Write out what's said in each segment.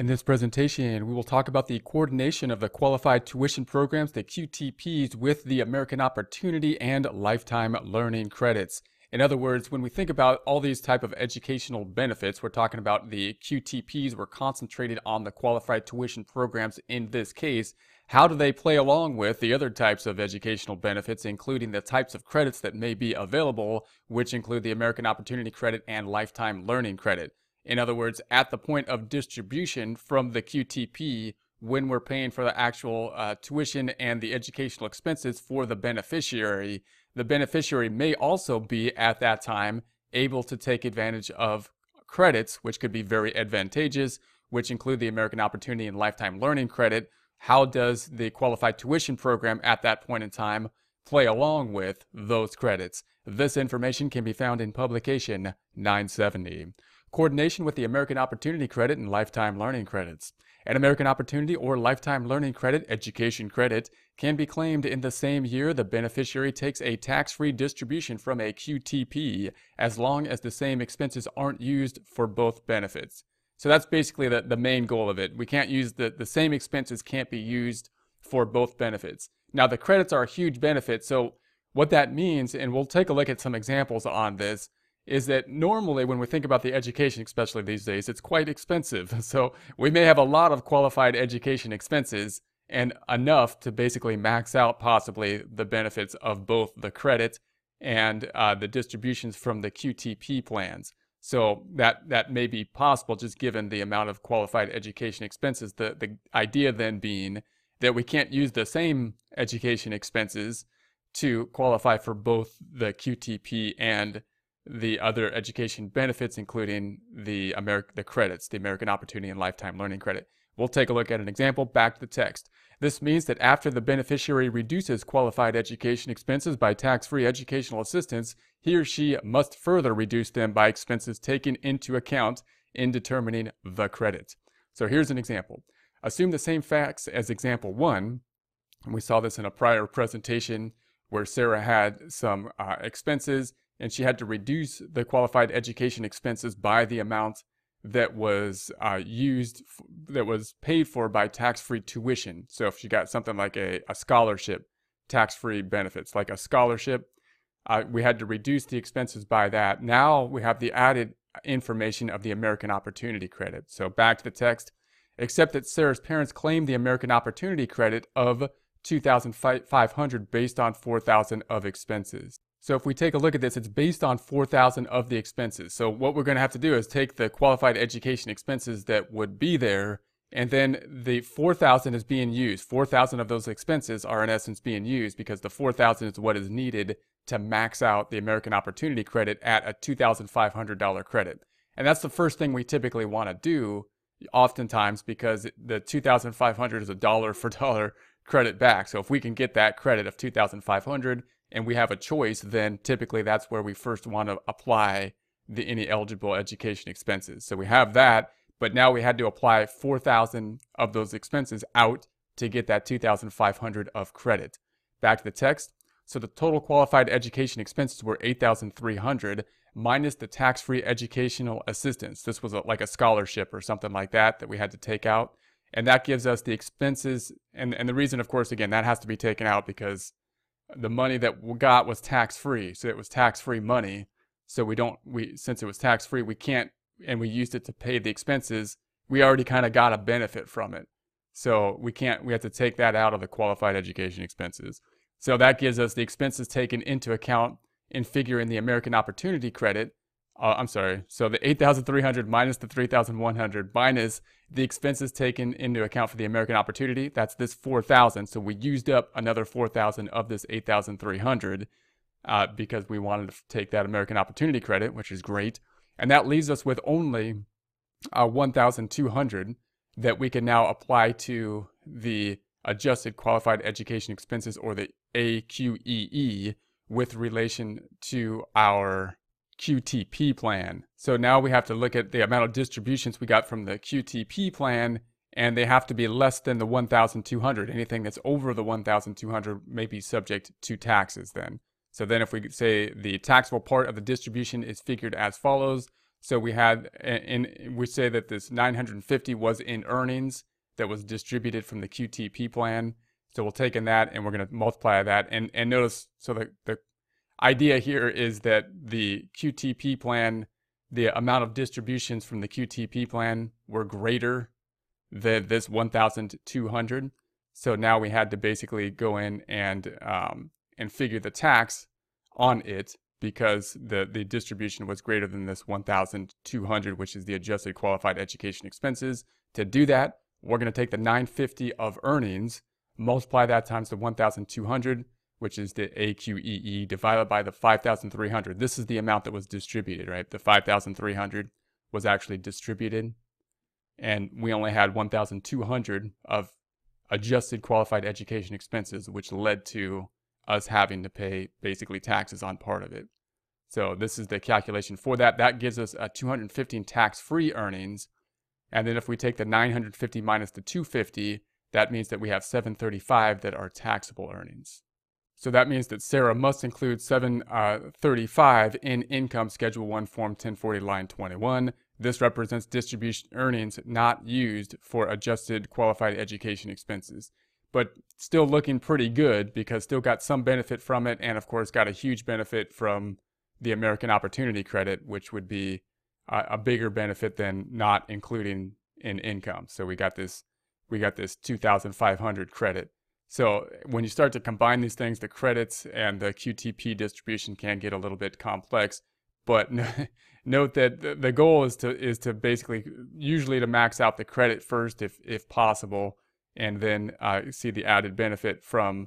In this presentation, we will talk about the coordination of the qualified tuition programs, the QTPs, with the American Opportunity and Lifetime Learning Credits. In other words, when we think about all these type of educational benefits, we're talking about the QTPs, we're concentrated on the qualified tuition programs in this case. How do they play along with the other types of educational benefits, including the types of credits that may be available, which include the American Opportunity Credit and Lifetime Learning Credit? In other words, at the point of distribution from the QTP, when we're paying for the actual uh, tuition and the educational expenses for the beneficiary, the beneficiary may also be at that time able to take advantage of credits, which could be very advantageous, which include the American Opportunity and Lifetime Learning Credit. How does the qualified tuition program at that point in time play along with those credits? This information can be found in publication 970 coordination with the American Opportunity Credit and Lifetime Learning Credits. An American Opportunity or Lifetime Learning Credit education credit can be claimed in the same year the beneficiary takes a tax-free distribution from a QTP as long as the same expenses aren't used for both benefits. So that's basically the, the main goal of it. We can't use the, the same expenses can't be used for both benefits. Now the credits are a huge benefit, so what that means, and we'll take a look at some examples on this, is that normally when we think about the education, especially these days, it's quite expensive. So we may have a lot of qualified education expenses and enough to basically max out possibly the benefits of both the credit and uh, the distributions from the QTP plans. So that that may be possible just given the amount of qualified education expenses. The the idea then being that we can't use the same education expenses to qualify for both the QTP and the other education benefits, including the Ameri- the credits, the American Opportunity and Lifetime Learning Credit. We'll take a look at an example back to the text. This means that after the beneficiary reduces qualified education expenses by tax-free educational assistance, he or she must further reduce them by expenses taken into account in determining the credit. So here's an example. Assume the same facts as example one. We saw this in a prior presentation where Sarah had some uh, expenses and she had to reduce the qualified education expenses by the amount that was uh, used, that was paid for by tax free tuition. So if she got something like a, a scholarship, tax free benefits, like a scholarship, uh, we had to reduce the expenses by that. Now we have the added information of the American Opportunity Credit. So back to the text, except that Sarah's parents claimed the American Opportunity Credit of 2,500 based on 4,000 of expenses. So if we take a look at this, it's based on 4,000 of the expenses. So what we're going to have to do is take the qualified education expenses that would be there, and then the 4,000 is being used. 4,000 of those expenses are in essence being used because the 4,000 is what is needed to max out the American Opportunity Credit at a $2,500 credit. And that's the first thing we typically want to do oftentimes because the 2,500 is a dollar for dollar credit back. So if we can get that credit of 2,500 and we have a choice, then typically that's where we first want to apply the any eligible education expenses. So we have that, but now we had to apply 4,000 of those expenses out to get that 2,500 of credit. Back to the text. So the total qualified education expenses were 8,300 minus the tax-free educational assistance. This was a, like a scholarship or something like that that we had to take out. And that gives us the expenses. And, and the reason, of course, again, that has to be taken out because the money that we got was tax free. So it was tax free money. So we don't, we, since it was tax free, we can't, and we used it to pay the expenses. We already kind of got a benefit from it. So we can't, we have to take that out of the qualified education expenses. So that gives us the expenses taken into account in figuring the American Opportunity Credit uh, I'm sorry. So the 8,300 minus the 3,100 minus the expenses taken into account for the American Opportunity. That's this 4,000. So we used up another 4,000 of this 8,300 uh, because we wanted to take that American Opportunity credit, which is great. And that leaves us with only uh, 1,200 that we can now apply to the adjusted qualified education expenses or the AQEE with relation to our QTP plan. So now we have to look at the amount of distributions we got from the QTP plan, and they have to be less than the 1,200. Anything that's over the 1,200 may be subject to taxes then. So then if we say the taxable part of the distribution is figured as follows, So we had, and we say that this 950 was in earnings that was distributed from the QTP plan. So we'll take in that and we're going to multiply that. And, and notice, so the, the idea here is that the QTP plan, the amount of distributions from the QTP plan were greater than this 1,200. So now we had to basically go in and um, and figure the tax on it because the, the distribution was greater than this 1,200, which is the adjusted qualified education expenses. To do that, we're going to take the 950 of earnings, multiply that times the 1,200, which is the AQEE, divided by the 5,300. This is the amount that was distributed, right? The 5,300 was actually distributed. And we only had 1,200 of adjusted qualified education expenses, which led to us having to pay basically taxes on part of it. So this is the calculation for that. That gives us a 215 tax-free earnings. And then if we take the 950 minus the 250, that means that we have 735 that are taxable earnings. So that means that Sarah must include 735 uh, in Income Schedule 1 Form 1040 Line 21. This represents distribution earnings not used for adjusted qualified education expenses but still looking pretty good because still got some benefit from it and of course got a huge benefit from the American Opportunity Credit, which would be a, a bigger benefit than not including in income. So we got this we got this 2500 credit. So when you start to combine these things, the credits and the QTP distribution can get a little bit complex, but note that the goal is to is to basically usually to max out the credit first if if possible and then uh, see the added benefit from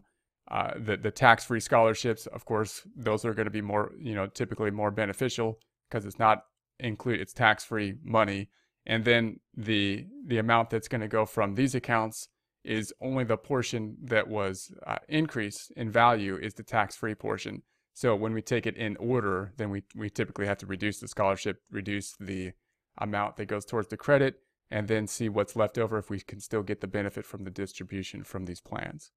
uh, the the tax free scholarships. Of course, those are going to be more you know typically more beneficial because it's not include it's tax free money, and then the the amount that's going to go from these accounts is only the portion that was uh, increased in value is the tax free portion. So when we take it in order, then we we typically have to reduce the scholarship, reduce the amount that goes towards the credit, and then see what's left over if we can still get the benefit from the distribution from these plans.